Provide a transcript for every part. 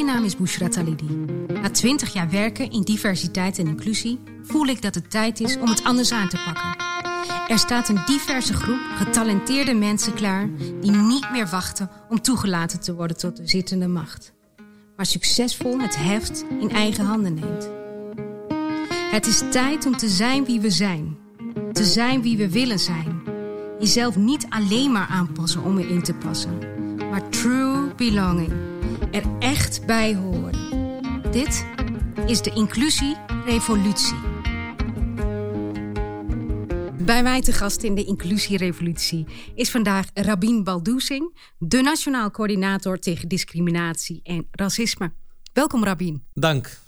Mijn naam is Bushra Talidi. Na 20 jaar werken in diversiteit en inclusie voel ik dat het tijd is om het anders aan te pakken. Er staat een diverse groep getalenteerde mensen klaar die niet meer wachten om toegelaten te worden tot de zittende macht, maar succesvol het heft in eigen handen neemt. Het is tijd om te zijn wie we zijn, te zijn wie we willen zijn. Jezelf niet alleen maar aanpassen om erin te passen, maar true belonging er echt bij horen. Dit is de Inclusie-revolutie. Bij mij te gast in de Inclusierevolutie is vandaag Rabin Baldoezing, de Nationaal Coördinator tegen Discriminatie en Racisme. Welkom Rabin. Dank.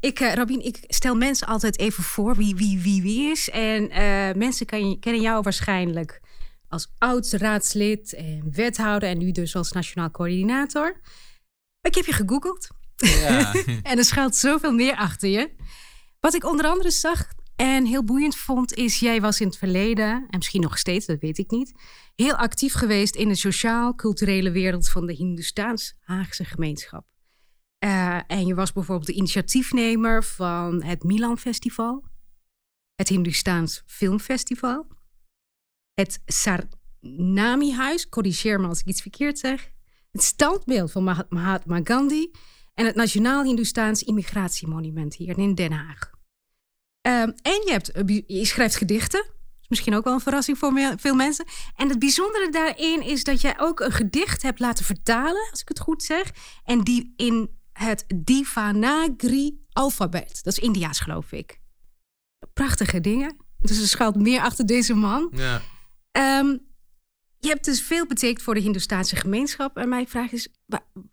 Ik, uh, Rabin, ik stel mensen altijd even voor wie wie, wie, wie is. En uh, mensen kan, kennen jou waarschijnlijk als oud raadslid en wethouder en nu dus als nationaal coördinator. Ik heb je gegoogeld. Ja. en er schuilt zoveel meer achter je. Wat ik onder andere zag en heel boeiend vond, is jij was in het verleden, en misschien nog steeds, dat weet ik niet, heel actief geweest in de sociaal-culturele wereld van de Hindoestaans-Haagse gemeenschap. Uh, en je was bijvoorbeeld de initiatiefnemer van het Milan Festival, het Hindoestaans Filmfestival, het Sarnami Huis, corrigeer me als ik iets verkeerd zeg, het standbeeld van Mahatma Gandhi en het Nationaal Hindoestaans Immigratiemonument hier in Den Haag. Um, en je, hebt, je schrijft gedichten. Misschien ook wel een verrassing voor veel mensen. En het bijzondere daarin is dat jij ook een gedicht hebt laten vertalen, als ik het goed zeg. En die in het Devanagari-alfabet. Dat is Indiaas, geloof ik. Prachtige dingen. Dus er schuilt meer achter deze man. Ja. Um, je hebt dus veel betekend voor de Hindoestaanse gemeenschap. En mijn vraag is,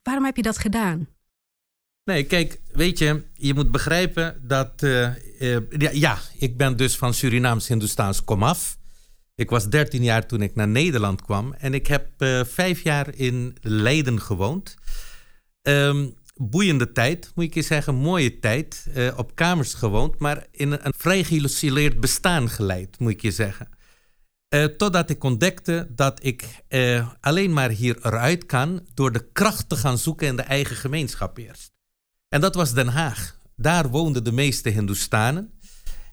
waarom heb je dat gedaan? Nee, kijk, weet je, je moet begrijpen dat... Uh, ja, ja, ik ben dus van Surinaams-Hindoestaans komaf. Ik was 13 jaar toen ik naar Nederland kwam. En ik heb uh, vijf jaar in Leiden gewoond. Um, boeiende tijd, moet ik je zeggen. Mooie tijd. Op kamers gewoond, maar in een vrij geïsoleerd bestaan geleid, moet ik je zeggen. Uh, totdat ik ontdekte dat ik uh, alleen maar hier eruit kan door de kracht te gaan zoeken in de eigen gemeenschap eerst. En dat was Den Haag. Daar woonden de meeste Hindoestanen.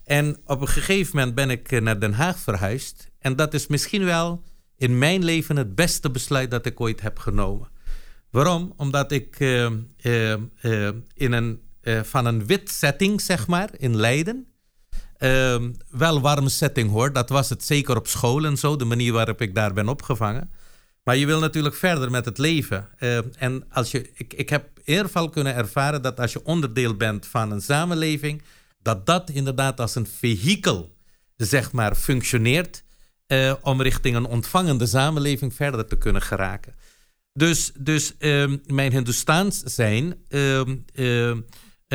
En op een gegeven moment ben ik naar Den Haag verhuisd. En dat is misschien wel in mijn leven het beste besluit dat ik ooit heb genomen. Waarom? Omdat ik in een, van een wit setting, zeg maar, in Leiden. Ehm, wel warme setting hoor, dat was het zeker op school en zo, de manier waarop ik daar ben opgevangen. Maar je wil natuurlijk verder met het leven. Ehm, en als je, ik, ik heb eerder kunnen ervaren dat als je onderdeel bent van een samenleving, dat dat inderdaad als een vehikel, zeg maar, functioneert uh, om richting een ontvangende samenleving verder te kunnen geraken. Dus, dus uh, mijn Hindoestaans zijn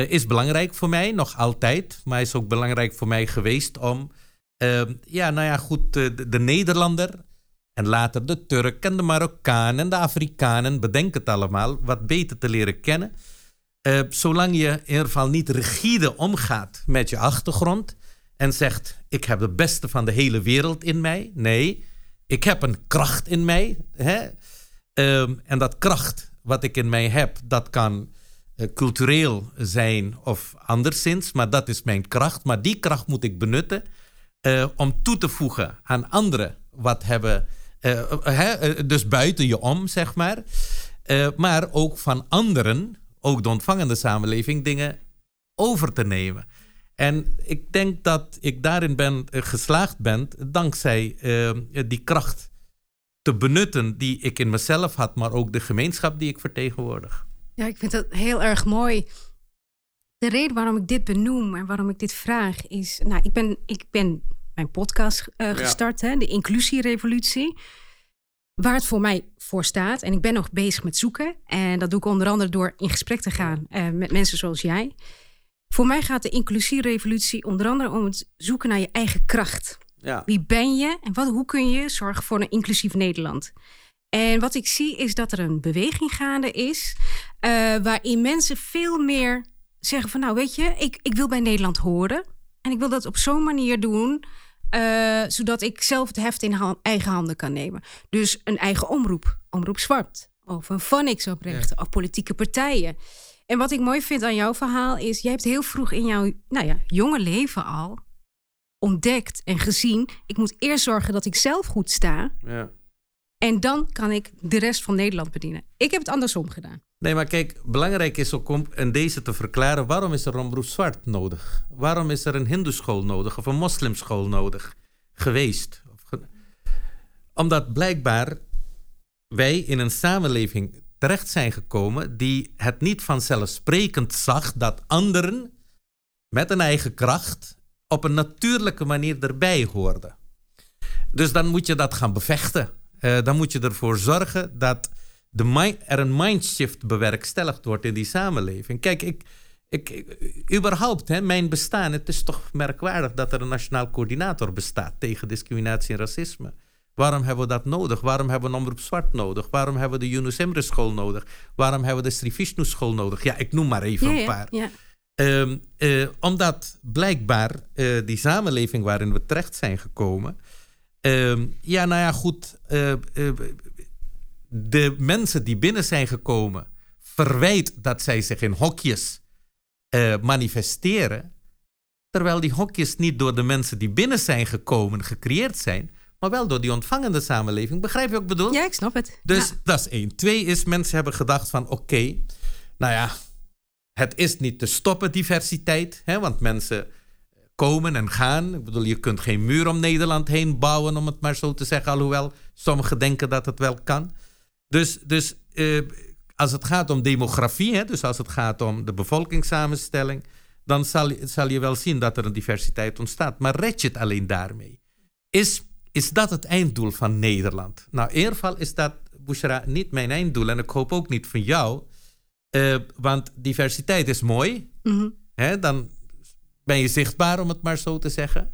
is belangrijk voor mij, nog altijd. Maar is ook belangrijk voor mij geweest om, ja, nou ja, goed, de, de, Nederlander en later de Turk en de Marokkaan en de Afrikanen, bedenk het allemaal, wat beter te leren kennen. zolang je in ieder geval niet rigide omgaat met je achtergrond en zegt: Ik heb het beste van de hele wereld in mij. Nee, ik heb een kracht in mij. Hè? Ehm, en dat kracht wat ik in mij heb, dat kan cultureel zijn of anderszins, maar dat is mijn kracht. Maar die kracht moet ik benutten uh, om toe te voegen aan anderen wat hebben, uh, dus buiten je om, zeg maar. maar ook van anderen, ook de ontvangende samenleving, dingen over te nemen. En ik denk dat ik daarin ben geslaagd ben dankzij die kracht te benutten die ik in mezelf had, maar ook de gemeenschap die ik vertegenwoordig. Ja, ik vind dat heel erg mooi. De reden waarom ik dit benoem en waarom ik dit vraag is, nou, ik ben, ik ben mijn podcast uh, gestart, hè, de Inclusierevolutie. Waar het voor mij voor staat. En ik ben nog bezig met zoeken. En dat doe ik onder andere door in gesprek te gaan uh, met mensen zoals jij. Voor mij gaat de inclusierevolutie onder andere om het zoeken naar je eigen kracht. Ja. Wie ben je en wat, hoe kun je zorgen voor een inclusief Nederland? En wat ik zie is dat er een beweging gaande is, uh, waarin mensen veel meer zeggen van nou weet je, ik, ik wil bij Nederland horen. En ik wil dat op zo'n manier doen, uh, zodat ik zelf het heft in eigen handen kan nemen. Dus een eigen omroep, omroep zwart, of een Phonics oprichten of politieke partijen. En wat ik mooi vind aan jouw verhaal is, jij hebt heel vroeg in jouw nou ja, jonge leven al ontdekt en gezien, ik moet eerst zorgen dat ik zelf goed sta. Ja. En dan kan ik de rest van Nederland bedienen. Ik heb het andersom gedaan. Nee, maar kijk, belangrijk is ook om in deze te verklaren... waarom is er een zwart nodig? Waarom is er een hindoeschool nodig of een moslimschool nodig geweest? Omdat blijkbaar wij in een samenleving terecht zijn gekomen... die het niet vanzelfsprekend zag dat anderen met een eigen kracht... op een natuurlijke manier erbij hoorden. Dus dan moet je dat gaan bevechten. Uh, dan moet je ervoor zorgen dat de er een mindshift bewerkstelligd wordt in die samenleving. Kijk, ik, ik, überhaupt, hè, mijn bestaan, het is toch merkwaardig dat er een nationaal coördinator bestaat tegen discriminatie en racisme. Waarom hebben we dat nodig? Waarom hebben we een omroep zwart nodig? Waarom hebben we de Yunus Emre school nodig? Waarom hebben we de Sri Vishnu school nodig? Ja, ik noem maar even een paar. Ja, um, uh, omdat blijkbaar uh, die samenleving waarin we terecht zijn gekomen. Um, ja, nou ja, goed. Uh, de mensen die binnen zijn gekomen verwijt dat zij zich in hokjes uh, manifesteren, terwijl die hokjes niet door de mensen die binnen zijn gekomen gecreëerd zijn, maar wel door die ontvangende samenleving. Begrijp je wat ik bedoel? Ja, ik snap het. Dus dat is één. Twee is, mensen hebben gedacht van oké, okay, nou ja, het is niet te stoppen diversiteit, hè, want mensen komen en gaan. Ik bedoel, je kunt geen muur om Nederland heen bouwen, om het maar zo te zeggen, alhoewel sommigen denken dat het wel kan. Dus, dus uh, als het gaat om demografie, hè, dus als het gaat om de bevolkingssamenstelling, dan zal, zal je wel zien dat er een diversiteit ontstaat. Maar red je het alleen daarmee? Is, is dat het einddoel van Nederland? Nou, in ieder geval is dat, Bushra, niet mijn einddoel. En ik hoop ook niet van jou. Uh, want diversiteit is mooi. Mm -hmm. hè, dan ben je zichtbaar, om het maar zo te zeggen.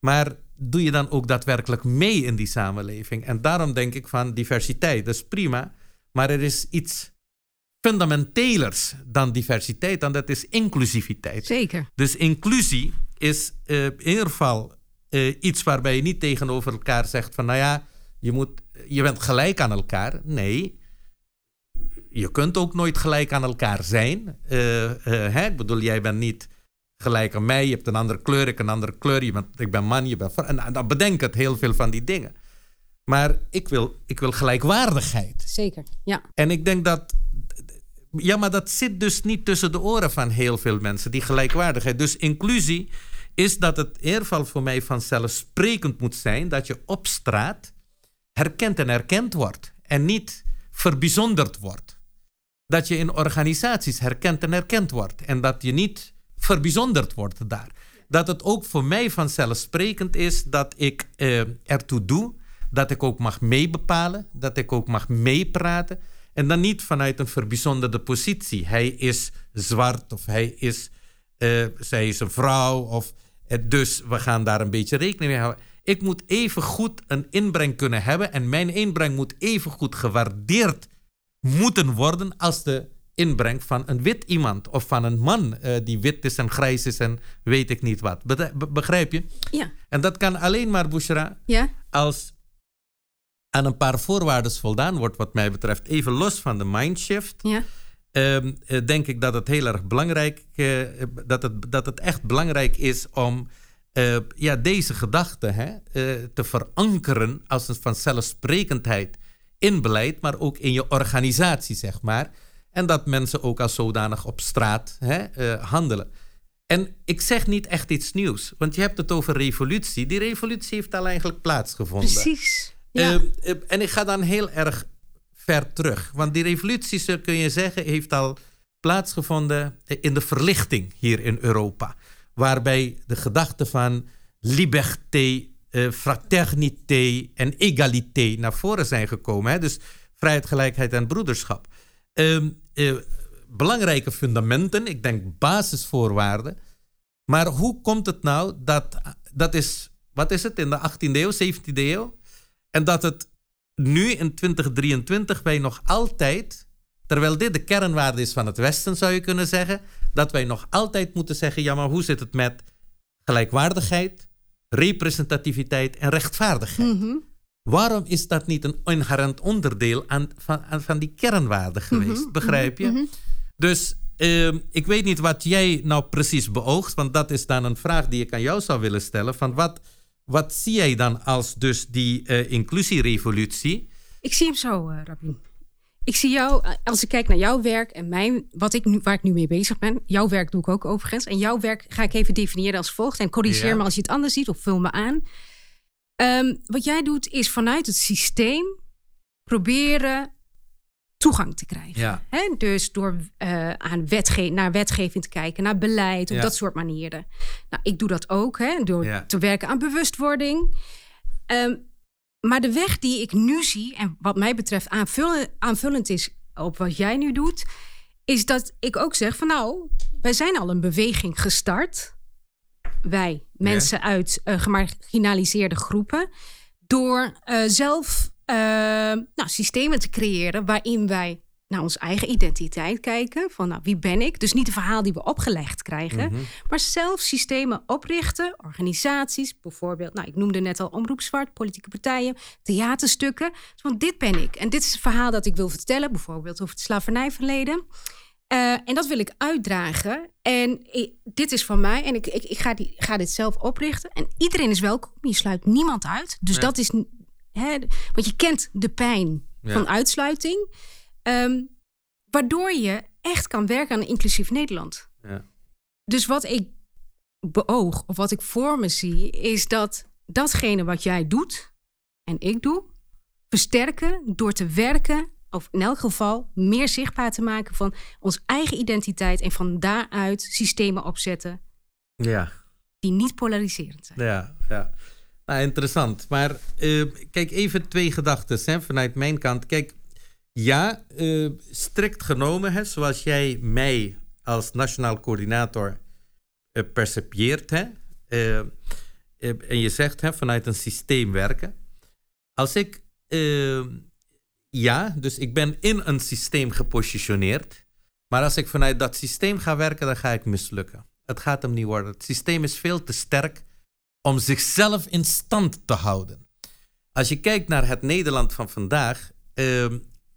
Maar doe je dan ook daadwerkelijk mee in die samenleving? En daarom denk ik van diversiteit, dat is prima. Maar er is iets fundamentelers dan diversiteit, en dat is inclusiviteit. Zeker. Dus inclusie is uh, in ieder geval uh, iets waarbij je niet tegenover elkaar zegt van, nou ja, je, moet, je bent gelijk aan elkaar. Nee, je kunt ook nooit gelijk aan elkaar zijn. Uh, hè? Ik bedoel, jij bent niet gelijk aan mij. Je hebt een andere kleur, ik een andere kleur. Je bent, ik ben man, je bent vrouw. En dan bedenk het heel veel van die dingen. Maar ik wil, ik wil gelijkwaardigheid. Zeker, ja. En ik denk dat... Ja, maar dat zit dus niet tussen de oren van heel veel mensen, die gelijkwaardigheid. Dus inclusie is dat het geval voor mij vanzelfsprekend moet zijn... dat je op straat herkend en erkend wordt. En niet verbijzonderd wordt. Dat je in organisaties herkend en erkend wordt. En dat je niet verbijzonderd wordt daar. Dat het ook voor mij vanzelfsprekend is dat ik uh, ertoe doe dat ik ook mag meebepalen, dat ik ook mag meepraten. En dan niet vanuit een verbijzonderde positie. Hij is zwart of hij is, uh, zij is een vrouw. Of, uh, dus we gaan daar een beetje rekening mee houden. Ik moet even goed een inbreng kunnen hebben. En mijn inbreng moet even goed gewaardeerd moeten worden als de inbreng van een wit iemand of van een man uh, die wit is en grijs is en weet ik niet wat. Be begrijp je? Ja. En dat kan alleen maar, Bushra, ja? als aan een paar voorwaarden voldaan wordt, wat mij betreft, even los van de mindshift. Ja. Uh, denk ik dat het heel erg belangrijk uh, dat het, dat het echt belangrijk is om uh, ja, deze gedachte hè, te verankeren als een vanzelfsprekendheid in beleid, maar ook in je organisatie, zeg maar. En dat mensen ook als zodanig op straat hè, uh, handelen. En ik zeg niet echt iets nieuws, want je hebt het over revolutie. Die revolutie heeft al eigenlijk plaatsgevonden. Precies. Ja. Uh, uh, en ik ga dan heel erg ver terug. Want die revolutie, kun je zeggen, heeft al plaatsgevonden in de verlichting hier in Europa. Waarbij de gedachten van liberté, fraternité en égalité naar voren zijn gekomen. Hè? Dus vrijheid, gelijkheid en broederschap. Um, uh, belangrijke fundamenten, ik denk basisvoorwaarden. Maar hoe komt het nou dat, dat is, wat is het, in de 18e eeuw, 17e eeuw? En dat het nu in 2023 wij nog altijd, terwijl dit de kernwaarde is van het Westen, zou je kunnen zeggen, dat wij nog altijd moeten zeggen, ja maar hoe zit het met gelijkwaardigheid, representativiteit en rechtvaardigheid? -hmm. Waarom is dat niet een inherent onderdeel aan, van, van die kernwaarden mhm, geweest? begrijp je? Mhm, mhm. Dus ehm, ik weet niet wat jij nou precies beoogt, want dat is dan een vraag die ik aan jou zou willen stellen. Van wat, wat zie jij dan als dus die uh, inclusierevolutie? Ik zie hem zo, uh, Rabin. Ik zie jou, eh, als ik kijk naar jouw werk en mijn, wat ik nu, waar ik nu mee bezig ben. Jouw werk doe ik ook overigens. En jouw werk ga ik even definiëren als volgt. En corrigeer me als je het anders ziet of vul me aan. Ehm, wat jij doet is vanuit het systeem proberen toegang te krijgen. Ja. Dus door uh, aan wetge naar wetgeving te kijken, naar beleid, op dat soort manieren. Nou, ik doe dat ook, hè, door te werken aan bewustwording. Um, maar de weg die ik nu zie, en wat mij betreft aanvullend, aanvullend is op wat jij nu doet, is dat ik ook zeg van nou, wij zijn al een beweging gestart. Wij, mensen uit uh, gemarginaliseerde groepen, door uh, zelf uh, nou, systemen te creëren waarin wij naar onze eigen identiteit kijken. Van nou, wie ben ik? Dus niet de verhaal die we opgelegd krijgen. Mhm. Maar zelf systemen oprichten, organisaties. Bijvoorbeeld, nou, ik noemde net al Omroep Zwart, politieke partijen, theaterstukken. Want dit ben ik. En dit is het verhaal dat ik wil vertellen. Bijvoorbeeld over het slavernijverleden. Uh, en dat wil ik uitdragen. En dit is van mij. En ik, ik, ik ga, die, ga dit zelf oprichten. En iedereen is welkom. Je sluit niemand uit. Dus dat is... Hè, want je kent de pijn van uitsluiting. Ehm, waardoor je echt kan werken aan een inclusief Nederland. Ja. Dus wat ik beoog, of wat ik voor me zie, is dat datgene wat jij doet en ik doe, versterken door te werken, of in elk geval meer zichtbaar te maken van onze eigen identiteit en van daaruit systemen opzetten. Ja. Die niet polariserend zijn. Ja, ja. Nou, interessant. Maar uh, kijk, even twee gedachten vanuit mijn kant. Kijk, ja, uh, strikt genomen, hè, zoals jij mij als nationaal coördinator uh, percepieert, hè, en je zegt hè, vanuit een systeem werken. Als ik, ja, dus ik ben in een systeem gepositioneerd, maar als ik vanuit dat systeem ga werken, dan ga ik mislukken. Het gaat hem niet worden. Het systeem is veel te sterk om zichzelf in stand te houden. Als je kijkt naar het Nederland van vandaag,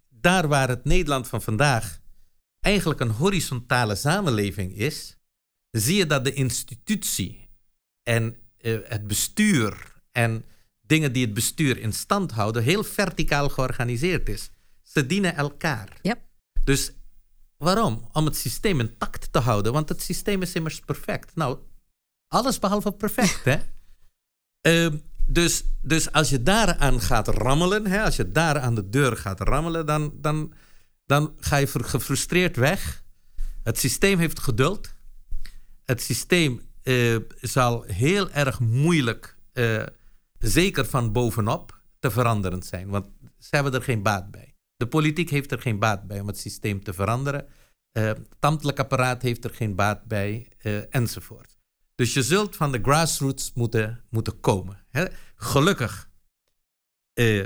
daar waar het Nederland van vandaag eigenlijk een horizontale samenleving is, zie je dat de institutie en uh, het bestuur en dingen die het bestuur in stand houden, heel verticaal georganiseerd is. Ze dienen elkaar. Dus waarom? Om het systeem intact te houden, want het systeem is immers perfect. Nou, alles behalve perfect, hè? Uh, dus, dus als je daaraan gaat rammelen, hè, als je daar aan de deur gaat rammelen, dan, dan, dan ga je gefrustreerd weg. Het systeem heeft geduld. Het systeem uh, zal heel erg moeilijk, uh, zeker van bovenop, te veranderen zijn. Want ze hebben er geen baat bij. De politiek heeft er geen baat bij om het systeem te veranderen. Uh, het ambtelijk apparaat heeft er geen baat bij, enzovoort. Dus je zult van de grassroots moeten, moeten komen. Hè? Gelukkig. Uh,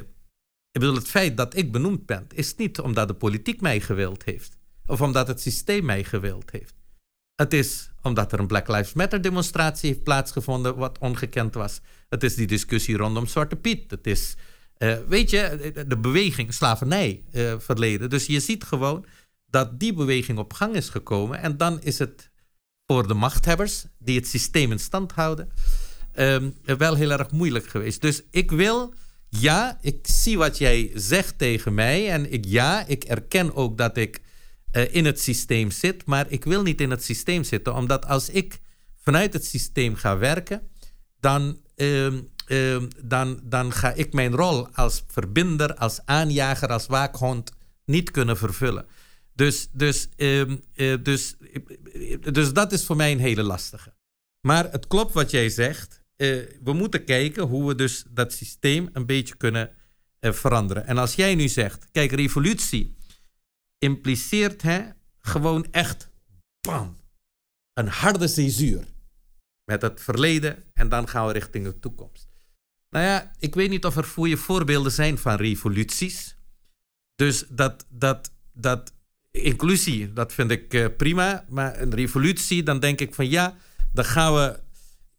ik bedoel, het feit dat ik benoemd ben, is niet omdat de politiek mij gewild heeft. Of omdat het systeem mij gewild heeft. Het is omdat er een Black Lives Matter demonstratie heeft plaatsgevonden, wat ongekend was. Het is die discussie rondom Zwarte Piet. Het is, uh, weet je, de beweging slavernij uh, verleden. Dus je ziet gewoon dat die beweging op gang is gekomen. En dan is het voor de machthebbers die het systeem in stand houden, um, wel heel erg moeilijk geweest. Dus ik wil, ja, ik zie wat jij zegt tegen mij en ik, ja, ik erken ook dat ik uh, in het systeem zit, maar ik wil niet in het systeem zitten, omdat als ik vanuit het systeem ga werken, dan, um, um, dan, dan ga ik mijn rol als verbinder, als aanjager, als waakhond niet kunnen vervullen. Dus, dus, uh, uh, dus, dus dat is voor mij een hele lastige. Maar het klopt wat jij zegt. Uh, we moeten kijken hoe we dus dat systeem een beetje kunnen eh, veranderen. En als jij nu zegt, kijk, revolutie impliceert hè, gewoon echt, een harde cesuur met het verleden en dan gaan we richting de toekomst. Nou ja, ik weet niet of er goede voorbeelden zijn van revoluties. Dus dat, dat, dat inclusie, dat vind ik uh, prima. Maar een revolutie, dan denk ik van ja, dan gaan we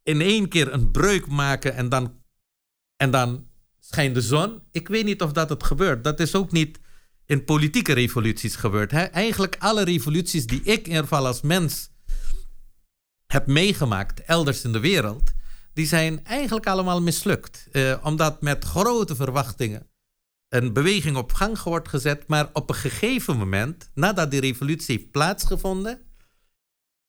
in één keer een breuk maken en dan, en dan schijnt de zon. Ik weet niet of dat het gebeurt. Dat is ook niet in politieke revoluties gebeurd. Hè? Eigenlijk alle revoluties die ik in ieder geval als mens heb meegemaakt elders in de wereld, die zijn eigenlijk allemaal mislukt. Uh, omdat met grote verwachtingen een beweging op gang wordt gezet, maar op een gegeven moment, nadat die revolutie heeft plaatsgevonden,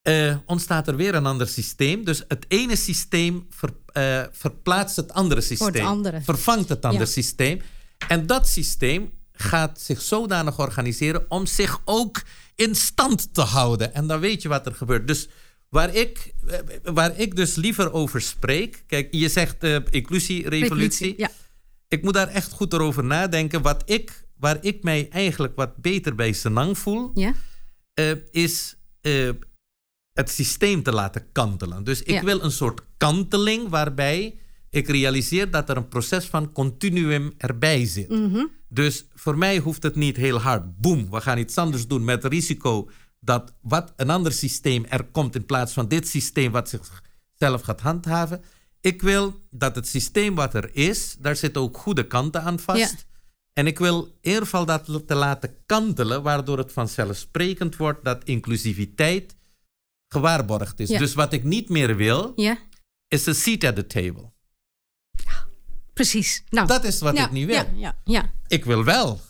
uh, ontstaat er weer een ander systeem. Dus het ene systeem ver, uh, verplaatst het andere systeem, het vervangt het andere systeem. En dat systeem gaat zich zodanig organiseren om zich ook in stand te houden. En dan weet je wat er gebeurt. Dus waar ik, eh, waar ik dus liever over spreek. Kijk, je zegt uh, inclusierevolutie. Ja. Ik moet daar echt goed over nadenken. Wat ik, waar ik mij eigenlijk wat beter bij Senang voel, ja. uh, is het systeem te laten kantelen. Dus ik wil een soort kanteling waarbij ik realiseer dat er een proces van continuum erbij zit. Mm Dus voor mij hoeft het niet heel hard. Boom, we gaan iets anders doen met risico dat wat een ander systeem er komt in plaats van dit systeem wat zichzelf gaat handhaven. Ik wil dat het systeem wat er is, daar zitten ook goede kanten aan vast. En ik wil geval dat te laten kantelen, waardoor het vanzelfsprekend wordt dat inclusiviteit gewaarborgd is. Dus wat ik niet meer wil, ja. is een seat at the table. Precies. Nou, dat is wat ik niet wil. Ja, ja, Ik wil wel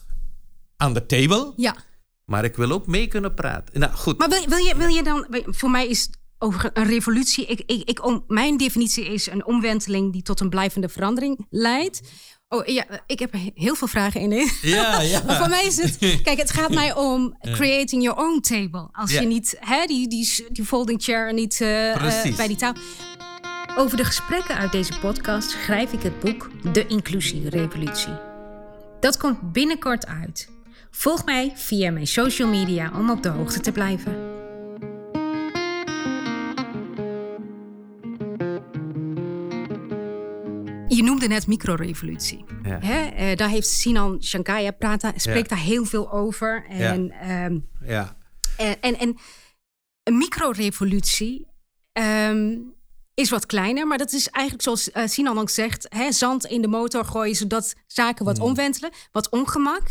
aan de table. Ja. Maar ik wil ook mee kunnen praten. Nou, goed. Maar wil, wil, je, wil je dan... Voor mij is over een revolutie... Ik, ik, ik, mijn definitie is een omwenteling... die tot een blijvende verandering leidt. Oh ja, ik heb heel veel vragen in. Ja, ja. maar voor mij is het. Kijk, het gaat mij om creating your own table. Als je niet hè, die, die, die folding chair niet uh, uh, bij die tafel. Over de gesprekken uit deze podcast schrijf ik het boek De Inclusierevolutie. Dat komt binnenkort uit. Volg mij via mijn social media om op de hoogte te blijven. Je noemde net microrevolutie. Ja. Hè? Uh, daar heeft Sinan Shankaya praat, spreekt daar heel veel over. En, ja. Um, ja. En, en, en, een microrevolutie um, is wat kleiner. Maar dat is eigenlijk zoals uh, Sinan ook zegt: hè, zand in de motor gooien zodat zaken wat mm. omwentelen, wat ongemak.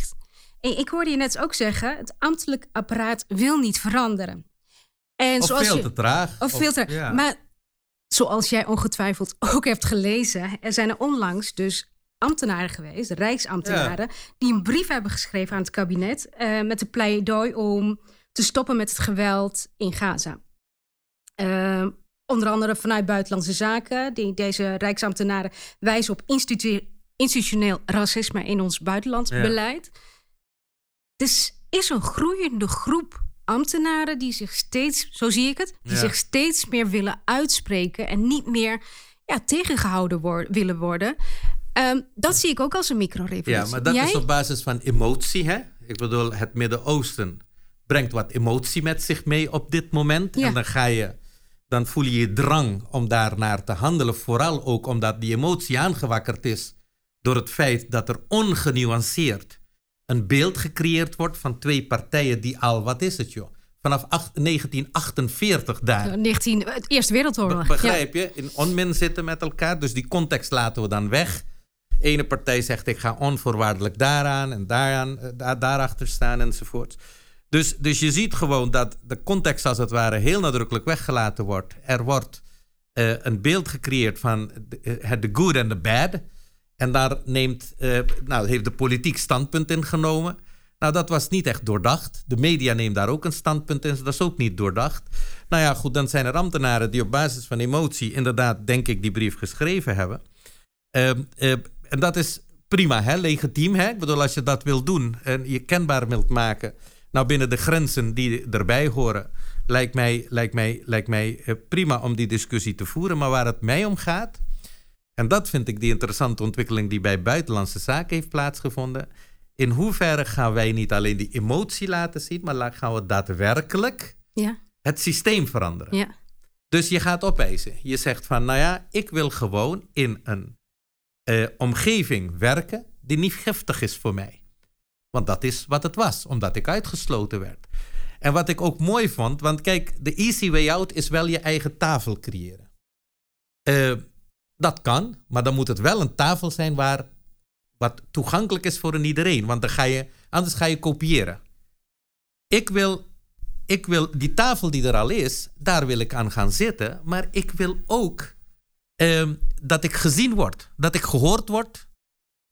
En ik hoorde je net ook zeggen: het ambtelijk apparaat wil niet veranderen. En of zoals veel je, te traag. Of veel te ja. Maar zoals jij ongetwijfeld ook hebt gelezen, er zijn er onlangs dus ambtenaren geweest, rijksambtenaren, die een brief hebben geschreven aan het kabinet uh, met een pleidooi om te stoppen met het geweld in Gaza. Uh, onder andere vanuit Buitenlandse Zaken, die deze rijksambtenaren wijzen op institutioneel racisme in ons buitenlandsbeleid. Ja. Dus is een groeiende groep ambtenaren die zich steeds, zo zie ik het, die zich steeds meer willen uitspreken en niet meer ja, tegengehouden willen worden. Um, dat zie ik ook als een microrevolutie. Ja, maar dat is op basis van emotie, hè? Ik bedoel, het Midden-Oosten brengt wat emotie met zich mee op dit moment. En dan ga je dan voel je je drang om daarnaar te handelen. Vooral ook omdat die emotie aangewakkerd is door het feit dat er ongenuanceerd een beeld gecreëerd wordt van twee partijen die al, wat is het joh, vanaf 1948 daar. 19, het Eerste Wereldoorlog. begrijp je? In onmin zitten met elkaar. Dus die context laten we dan weg. Ene partij zegt ik ga onvoorwaardelijk daaraan en daaraan, eh, daar, daarachter staan enzovoort. Dus, dus je ziet gewoon dat de context als het ware heel nadrukkelijk weggelaten wordt. Er wordt uh, een beeld gecreëerd van de, de good en de bad. En daar neemt, uh, nou, heeft de politiek standpunt in genomen. Nou, dat was niet echt doordacht. De media neemt daar ook een standpunt in. Dat is ook niet doordacht. Nou ja, goed, dan zijn er ambtenaren die op basis van emotie inderdaad, denk ik, die brief geschreven hebben. Uh, en dat is prima, hè? legitiem. Hè? Ik bedoel, als je dat wil doen en je kenbaar wilt maken nou, binnen de grenzen die erbij horen, lijkt mij, lijkt mij, lijkt mij eh, prima om die discussie te voeren. Maar waar het mij om gaat, en dat vind ik die interessante ontwikkeling die bij buitenlandse zaken heeft plaatsgevonden. In hoeverre gaan wij niet alleen die emotie laten zien, maar gaan we daadwerkelijk ja. het systeem veranderen? Ja. Dus je gaat opeisen. Je zegt van, nou ja, ik wil gewoon in een uh, omgeving werken die niet giftig is voor mij. Want dat is wat het was, omdat ik uitgesloten werd. En wat ik ook mooi vond, want kijk, de easy way out is wel je eigen tafel creëren. Uh, dat kan, maar dan moet het wel een tafel zijn waar wat toegankelijk is voor een iedereen. Want dan ga je, anders ga je kopiëren. Ik wil, ik wil die tafel die er al is, daar wil ik aan gaan zitten. Maar ik wil ook ehm, dat ik gezien word, dat ik gehoord word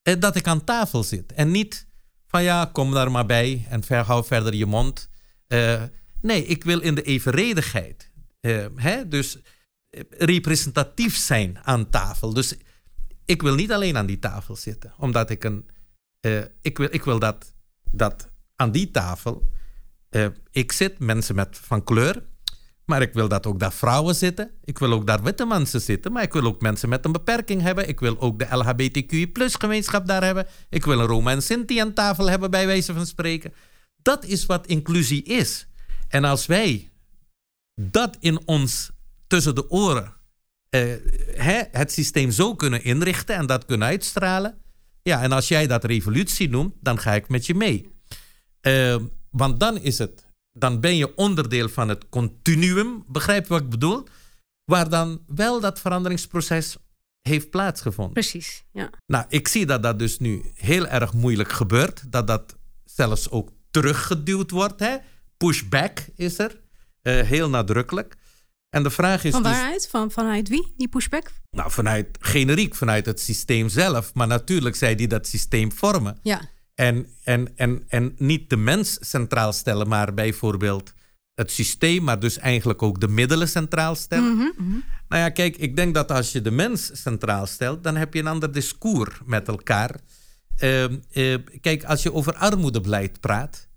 en dat ik aan tafel zit. En niet van ja, kom daar maar bij en ver, hou verder je mond. Uh, nee, ik wil in de evenredigheid. Uh, hè, dus representatief zijn aan tafel. Dus ik wil niet alleen aan die tafel zitten, omdat ik een. Ik, wil, ik wil dat, dat aan die tafel. Ik zit, mensen met, van kleur. Maar ik wil dat ook daar vrouwen zitten. Ik wil ook daar witte mensen zitten. Maar ik wil ook mensen met een beperking hebben. Ik wil ook de LHBTQI gemeenschap daar hebben. Ik wil een Roma en Sinti aan tafel hebben, bij wijze van spreken. Dat is wat inclusie is. En als wij dat in ons tussen de oren hè, het systeem zo kunnen inrichten en dat kunnen uitstralen. Ja, en als jij dat revolutie noemt, dan ga ik met je mee. Uh, want dan is het, dan ben je onderdeel van het continuum, begrijp je wat ik bedoel? Waar dan wel dat veranderingsproces heeft plaatsgevonden. Precies, ja. Nou, ik zie dat dat dus nu heel erg moeilijk gebeurt. Dat dat zelfs ook teruggeduwd wordt. Hè? Pushback is er, uh, heel nadrukkelijk. En de vraag is. Van dus- waaruit? van, vanuit wie, die pushback? Nou, vanuit generiek, vanuit het systeem zelf. Maar natuurlijk zij die dat systeem vormen. Ja. En, en, en, en niet de mens centraal stellen, maar bijvoorbeeld het systeem, maar dus eigenlijk ook de middelen centraal stellen. Mm -hmm. Nou ja, kijk, ik denk dat als je de mens centraal stelt, dan heb je een ander discours met elkaar. Uh, uh, kijk, als je over armoedebeleid praat,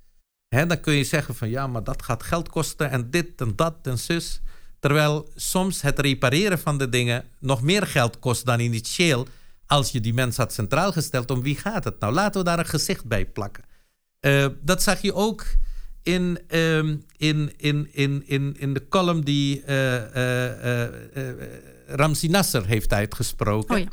hè, dan kun je zeggen van ja, maar dat gaat geld kosten en dit en dat en zus. Terwijl soms het repareren van de dingen nog meer geld kost dan initieel als je die mens had centraal gesteld. Om wie gaat het nou? Laten we daar een gezicht bij plakken. Uh, dat zag je ook in, um, in, in, in, in, in de column die uh, uh, Ramsi Nasser heeft uitgesproken. Oh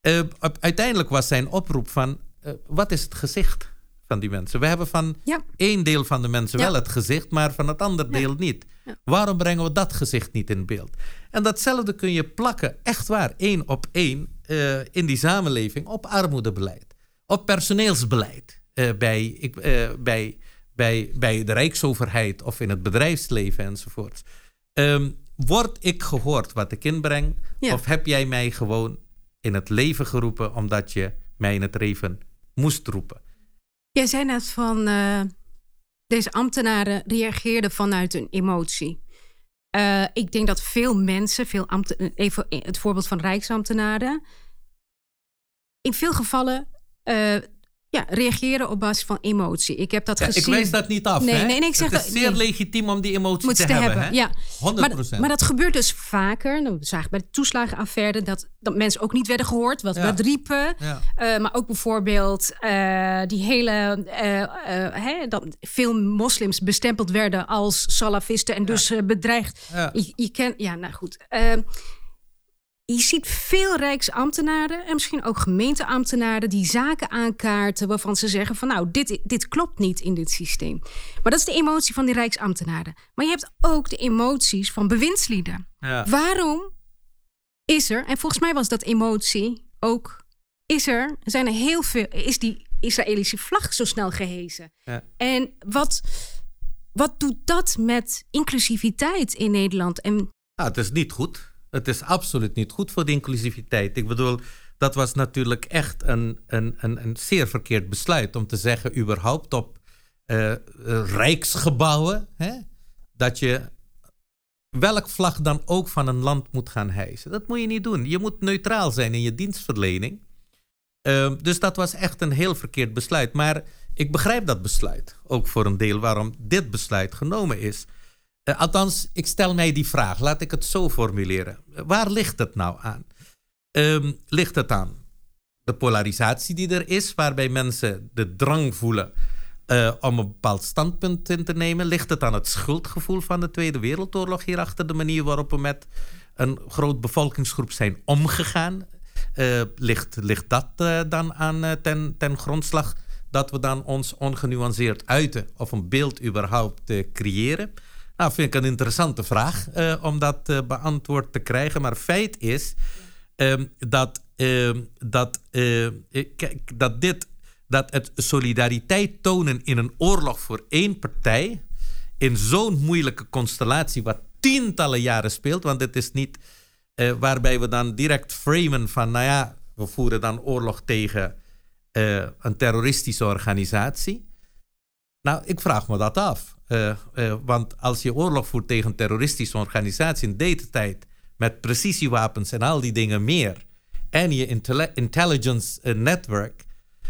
ja. uiteindelijk was zijn oproep van, wat is het gezicht van die mensen? We hebben van ja. één deel van de mensen ja. wel het gezicht, maar van het andere deel niet. Waarom brengen we dat gezicht niet in beeld? En datzelfde kun je plakken, echt waar, één op één uh, in die samenleving op armoedebeleid, op personeelsbeleid, uh, bij, ik, uh, bij, bij, bij de Rijksoverheid of in het bedrijfsleven enzovoort. Um, word ik gehoord wat ik inbreng? Ja. Of heb jij mij gewoon in het leven geroepen omdat je mij in het leven moest roepen? Jij zei net van deze ambtenaren reageerden vanuit een emotie. Uh, ik denk dat veel mensen, veel even het voorbeeld van rijksambtenaren, in veel gevallen uh, ja, reageren op basis van emotie. Ik heb dat ja, gezien. Ik wijs dat niet af. Nee, hè? nee, nee ik zeg het is zeer nee, legitiem om die emotie te, te hebben. Ja. 100%. Maar, maar dat gebeurt dus vaker. Nou, We zagen bij de toeslagenaffaire dat, dat mensen ook niet werden gehoord, wat, Ja. wat riepen. Ja. Uh, maar ook bijvoorbeeld uh, die hele. Uh, dat veel moslims bestempeld werden als salafisten en dus bedreigd. Ja. Je, je kent, ja, nou goed. Je ziet veel rijksambtenaren en misschien ook gemeenteambtenaren die zaken aankaarten waarvan ze zeggen van nou, dit, dit klopt niet in dit systeem. Maar dat is de emotie van die rijksambtenaren. Maar je hebt ook de emoties van bewindslieden. Ja. Waarom is er, en volgens mij was dat emotie ook, is er, zijn er heel veel, is die Israëlische vlag zo snel gehezen? Ja. En wat, wat doet dat met inclusiviteit in Nederland? En Nou, het is niet goed. Het is absoluut niet goed voor de inclusiviteit. Ik bedoel, dat was natuurlijk echt een, een, een, een zeer verkeerd besluit om te zeggen, überhaupt op uh, rijksgebouwen, hè, dat je welk vlag dan ook van een land moet gaan hijsen. Dat moet je niet doen. Je moet neutraal zijn in je dienstverlening. Uh, dus dat was echt een heel verkeerd besluit. Maar ik begrijp dat besluit. Ook voor een deel waarom dit besluit genomen is. Uh, althans, ik stel mij die vraag. Laat ik het zo formuleren. Waar ligt het nou aan? Um, ligt het aan de polarisatie die er is, waarbij mensen de drang voelen uh, om een bepaald standpunt in te nemen? Ligt het aan het schuldgevoel van de Tweede Wereldoorlog hierachter, de manier waarop we met een groot bevolkingsgroep zijn omgegaan? Uh, ligt, ligt dat dan aan ten, ten grondslag dat we dan ons ongenuanceerd uiten of een beeld überhaupt creëren? Nou, vind ik een interessante vraag uh, om dat uh, beantwoord te krijgen. Maar feit is um, dat ehm, dat, kijk, dat, dit, dat het solidariteit tonen in een oorlog voor één partij, in zo'n moeilijke constellatie, wat tientallen jaren speelt, want het is niet waarbij we dan direct framen van, nou ja, we voeren dan oorlog tegen een terroristische organisatie. Nou, ik vraag me dat af. Uh, want als je oorlog voert tegen terroristische organisatie in deze tijd, met precisiewapens en al die dingen meer, en je intelligence network,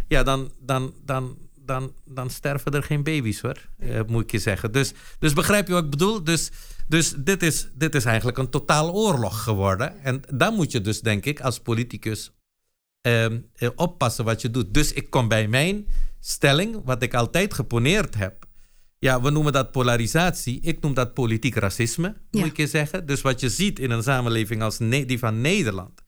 ja, dan, dan, dan, dan, dan sterven er geen baby's hoor, moet ik je zeggen. Dus, dus begrijp je wat ik bedoel? Dus, dus dit, is, dit is eigenlijk een totaal oorlog geworden. En dan moet je dus, denk ik, als politicus Ehm, eh, oppassen wat je doet. Dus ik kom bij mijn stelling, wat ik altijd geponeerd heb. Ja, we noemen dat polarisatie. Ik noem dat politiek racisme, moet ik je zeggen. Dus wat je ziet in een samenleving als die van Nederland.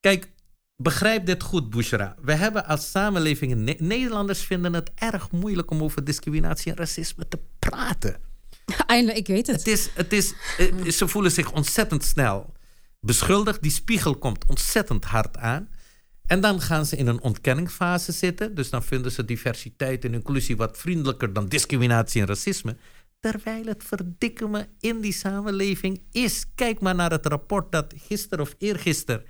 Kijk, begrijp dit goed, Bushra. We hebben als samenleving... Nederlanders vinden het erg moeilijk om over discriminatie en racisme te praten. Eindelijk, ik weet het. het, is, het is, eh, ze voelen zich ontzettend snel beschuldigd. Die spiegel komt ontzettend hard aan. En dan gaan ze in een ontkenningsfase zitten. Dus dan vinden ze diversiteit en inclusie wat vriendelijker dan discriminatie en racisme. Terwijl het verdikken me in die samenleving is. Kijk maar naar het rapport dat gisteren of eergisteren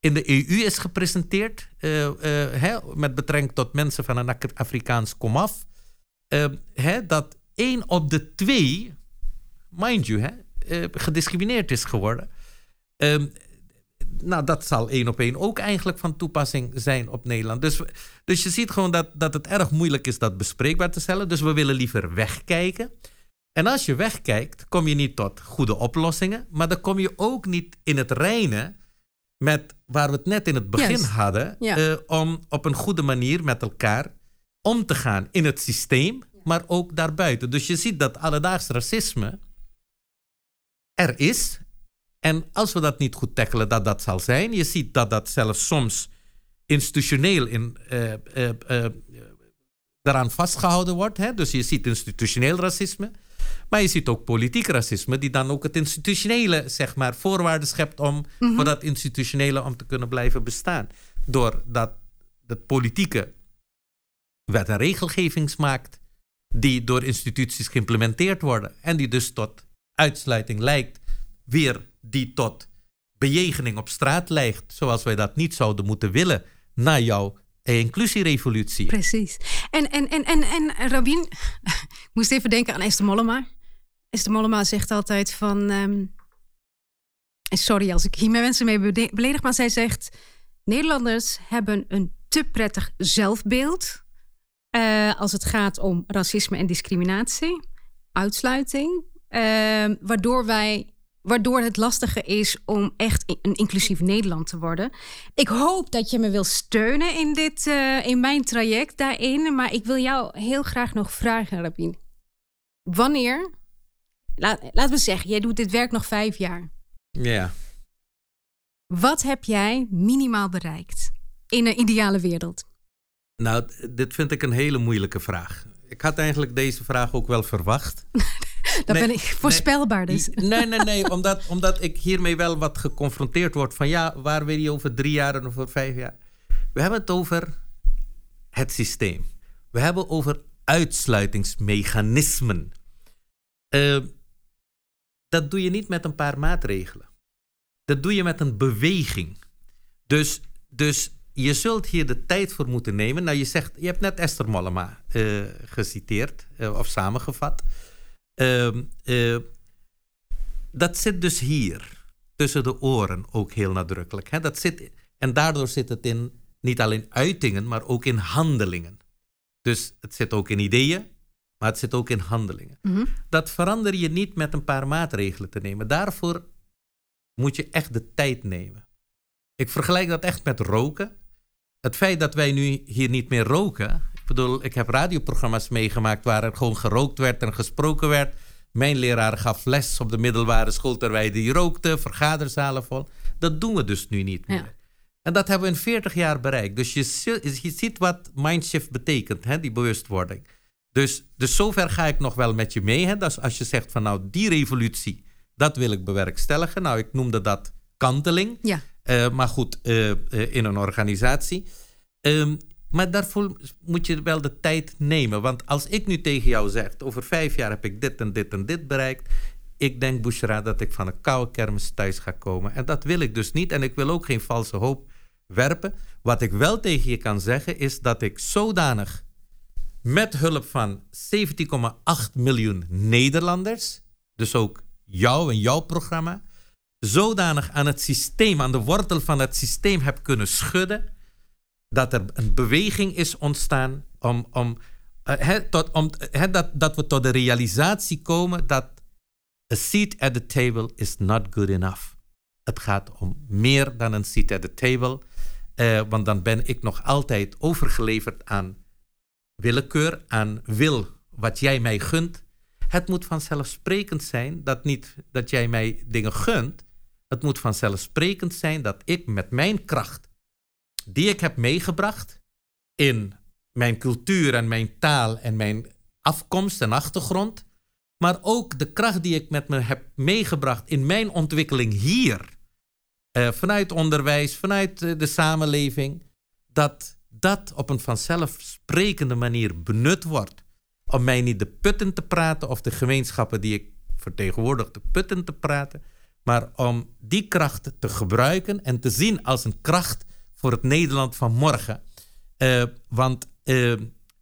in de EU is gepresenteerd. Uh, met betrekking tot mensen van een Afrikaans komaf. Uh, dat één op de twee, mind you, gediscrimineerd is geworden. Ehm, nou, dat zal één op één ook eigenlijk van toepassing zijn op Nederland. Dus, dus je ziet gewoon dat, dat het erg moeilijk is dat bespreekbaar te stellen. Dus we willen liever wegkijken. En als je wegkijkt, kom je niet tot goede oplossingen. Maar dan kom je ook niet in het reinen met waar we het net in het begin hadden. Eh, om op een goede manier met elkaar om te gaan in het systeem, maar ook daarbuiten. Dus je ziet dat alledaags racisme er is en als we dat niet goed tackelen, dat dat zal zijn. Je ziet dat dat zelfs soms institutioneel in, uh, uh, uh, daaraan vastgehouden wordt. Hè? Dus je ziet institutioneel racisme. Maar je ziet ook politiek racisme, die dan ook het institutionele, zeg maar, voorwaarden schept om mhm. voor dat institutionele om te kunnen blijven bestaan. Doordat het politieke wet en regelgevings maakt, die door instituties geïmplementeerd worden en die dus tot uitsluiting lijkt weer die tot bejegening op straat leidt, zoals wij dat niet zouden moeten willen na jouw inclusierevolutie. Precies. En, en, en, en, en Rabin, ik moest even denken aan Esther Mollema. Esther Mollema zegt altijd van, ehm, sorry als ik hier mensen mee beledig, maar zij zegt, Nederlanders hebben een te prettig zelfbeeld uh, als het gaat om racisme en discriminatie, uitsluiting, uh, waardoor wij waardoor het lastiger is om echt een inclusief Nederland te worden. Ik hoop dat je me wil steunen in, dit, uh, in mijn traject daarin. Maar ik wil jou heel graag nog vragen, Rabin. Wanneer, laat, laten we zeggen, jij doet dit werk nog vijf jaar. Ja. Wat heb jij minimaal bereikt in een ideale wereld? Nou, dit vind ik een hele moeilijke vraag. Ik had eigenlijk deze vraag ook wel verwacht. Dan ben ik voorspelbaar nee, dus. Nee, nee, nee. Omdat, omdat ik hiermee wel wat geconfronteerd word van ja, waar wil je over drie jaar en over vijf jaar? We hebben het over het systeem. We hebben over uitsluitingsmechanismen. Uh, dat doe je niet met een paar maatregelen. Dat doe je met een beweging. Dus, dus je zult hier de tijd voor moeten nemen. Nou, je zegt, je hebt net Esther Mollema uh, geciteerd uh, of samengevat. Ehm, eh, dat zit dus hier, tussen de oren, ook heel nadrukkelijk. Hè? Dat zit, en daardoor zit het in niet alleen uitingen, maar ook in handelingen. Dus het zit ook in ideeën, maar het zit ook in handelingen. Mhm. Dat verander je niet met een paar maatregelen te nemen. Daarvoor moet je echt de tijd nemen. Ik vergelijk dat echt met roken. Het feit dat wij nu hier niet meer roken, bedoel, ik heb radioprogramma's meegemaakt waar er gewoon gerookt werd en gesproken werd. Mijn leraar gaf les op de middelbare school terwijl die rookte, vergaderzalen vol. Dat doen we dus nu niet meer. En dat hebben we in 40 jaar bereikt. Dus je, je ziet wat mindshift betekent, hè, die bewustwording. Dus, dus zover ga ik nog wel met je mee. Hè. Dat als je zegt van nou, die revolutie, dat wil ik bewerkstelligen. Nou, ik noemde dat kanteling. Ja. maar goed, in een organisatie. Ehm, maar daarvoor moet je wel de tijd nemen. Want als ik nu tegen jou zeg, over vijf jaar heb ik dit en dit en dit bereikt. Ik denk, Bushra, dat ik van een koude kermis thuis ga komen. En dat wil ik dus niet. En ik wil ook geen valse hoop werpen. Wat ik wel tegen je kan zeggen, is dat ik zodanig met hulp van 17,8 miljoen Nederlanders, dus ook jou en jouw programma, zodanig aan het systeem, aan de wortel van het systeem heb kunnen schudden dat er een beweging is ontstaan om, om, uh, tot, om dat, dat we tot de realisatie komen dat a seat at the table is not good enough. Het gaat om meer dan een seat at the table, uh, want dan ben ik nog altijd overgeleverd aan willekeur, aan wil wat jij mij gunt. Het moet vanzelfsprekend zijn dat niet dat jij mij dingen gunt. Het moet vanzelfsprekend zijn dat ik met mijn kracht die ik heb meegebracht in mijn cultuur en mijn taal en mijn afkomst en achtergrond, maar ook de kracht die ik met me heb meegebracht in mijn ontwikkeling hier, uh, vanuit onderwijs, vanuit uh, de samenleving, dat dat op een vanzelfsprekende manier benut wordt. Om mij niet de putten te praten of de gemeenschappen die ik vertegenwoordig de putten te praten, maar om die kracht te gebruiken en te zien als een kracht voor het Nederland van morgen. Uh, want uh,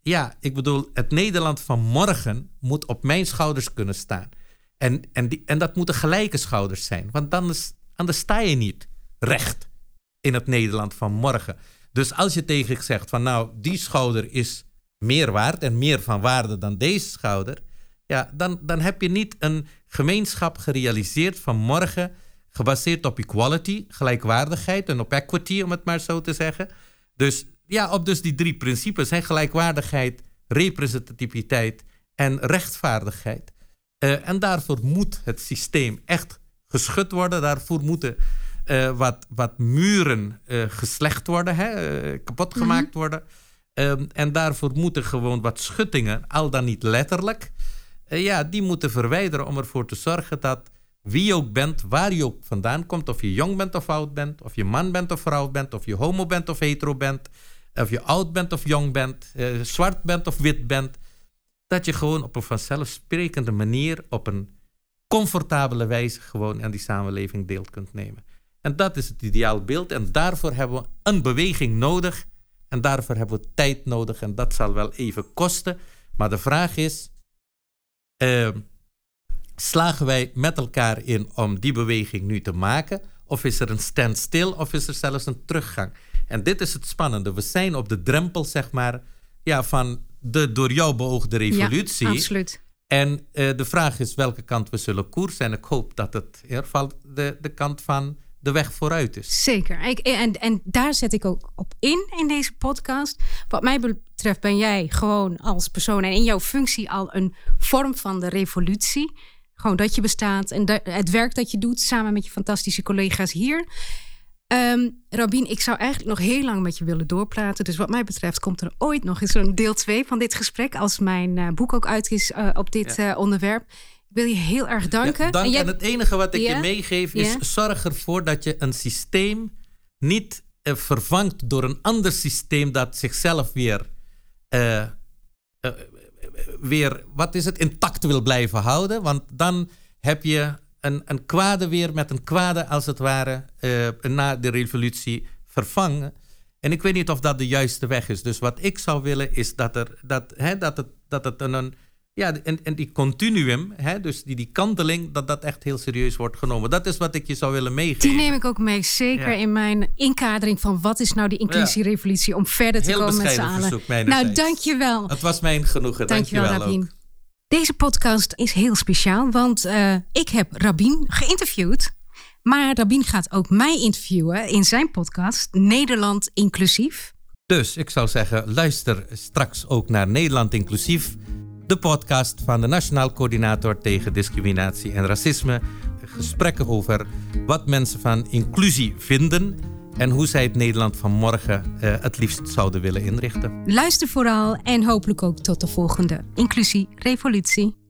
ja, ik bedoel, het Nederland van morgen moet op mijn schouders kunnen staan. En, en, die, en dat moeten gelijke schouders zijn. Want is, anders sta je niet recht in het Nederland van morgen. Dus als je tegen zegt van nou, die schouder is meer waard en meer van waarde dan deze schouder. Ja, dan, dan heb je niet een gemeenschap gerealiseerd van morgen gebaseerd op equality, gelijkwaardigheid en op equity, om het maar zo te zeggen. Dus ja, op dus die drie principes, hè, gelijkwaardigheid, representativiteit en rechtvaardigheid. Uh, en daarvoor moet het systeem echt geschud worden. Daarvoor moeten uh, wat, wat muren uh, geslecht worden, hè, kapot mhm. gemaakt worden. Um, en daarvoor moeten gewoon wat schuttingen, al dan niet letterlijk, ja, die moeten verwijderen om ervoor te zorgen dat wie ook bent, waar je ook vandaan komt, of je jong bent of oud bent, of je man bent of vrouw bent, of je homo bent of hetero bent, of je oud bent of jong bent, eh, zwart bent of wit bent, dat je gewoon op een vanzelfsprekende manier, op een comfortabele wijze gewoon aan die samenleving deel kunt nemen. En dat is het ideaalbeeld en daarvoor hebben we een beweging nodig en daarvoor hebben we tijd nodig en dat zal wel even kosten. Maar de vraag is, uh, slagen wij met elkaar in om die beweging nu te maken? Of is er een standstill of is er zelfs een teruggang? En dit is het spannende. We zijn op de drempel, zeg maar, ja, van de door jou beoogde revolutie. Ja, absoluut. En uh, de vraag is welke kant we zullen koersen. En ik hoop dat het in ieder geval de, de kant van de weg vooruit is. Zeker. Ik, en, en daar zet ik ook op in in deze podcast. Wat mij betreft ben jij gewoon als persoon en in jouw functie al een vorm van de revolutie. Gewoon dat je bestaat en het werk dat je doet samen met je fantastische collega's hier. Um, Rabin, ik zou eigenlijk nog heel lang met je willen doorpraten. Dus wat mij betreft komt er ooit nog eens een deel 2 van dit gesprek. Als mijn uh, boek ook uit is uh, op dit ja. uh, onderwerp. Ik wil je heel erg danken. Ja, dank. En, jij... en, het enige wat ik ja? je meegeef is: zorg ervoor dat je een systeem niet vervangt door een ander systeem dat zichzelf weer weer, wat is het, intact wil blijven houden. Want dan heb je een, een kwade weer met een kwade, als het ware, uh, na de revolutie vervangen. En ik weet niet of dat de juiste weg is. Dus wat ik zou willen is dat, er, dat, hè, dat, het, dat het een, ja, en, en die continuum, hè, dus die, die kanteling, dat dat echt heel serieus wordt genomen. Dat is wat ik je zou willen meegeven. Die neem ik ook mee, zeker in mijn inkadering van wat is nou die inclusierevolutie om verder te komen met z'n allen. Nou, dankjewel. Het was mijn genoegen. Dankjewel, dankjewel Rabin. Deze podcast is heel speciaal, want uh, ik heb Rabin geïnterviewd. Maar Rabin gaat ook mij interviewen in zijn podcast Nederland Inclusief. Dus ik zou zeggen, luister straks ook naar Nederland Inclusief de podcast van de Nationaal Coördinator tegen Discriminatie en Racisme. Gesprekken over wat mensen van inclusie vinden en hoe zij het Nederland van morgen uh, het liefst zouden willen inrichten. Luister vooral en hopelijk ook tot de volgende Inclusie Revolutie.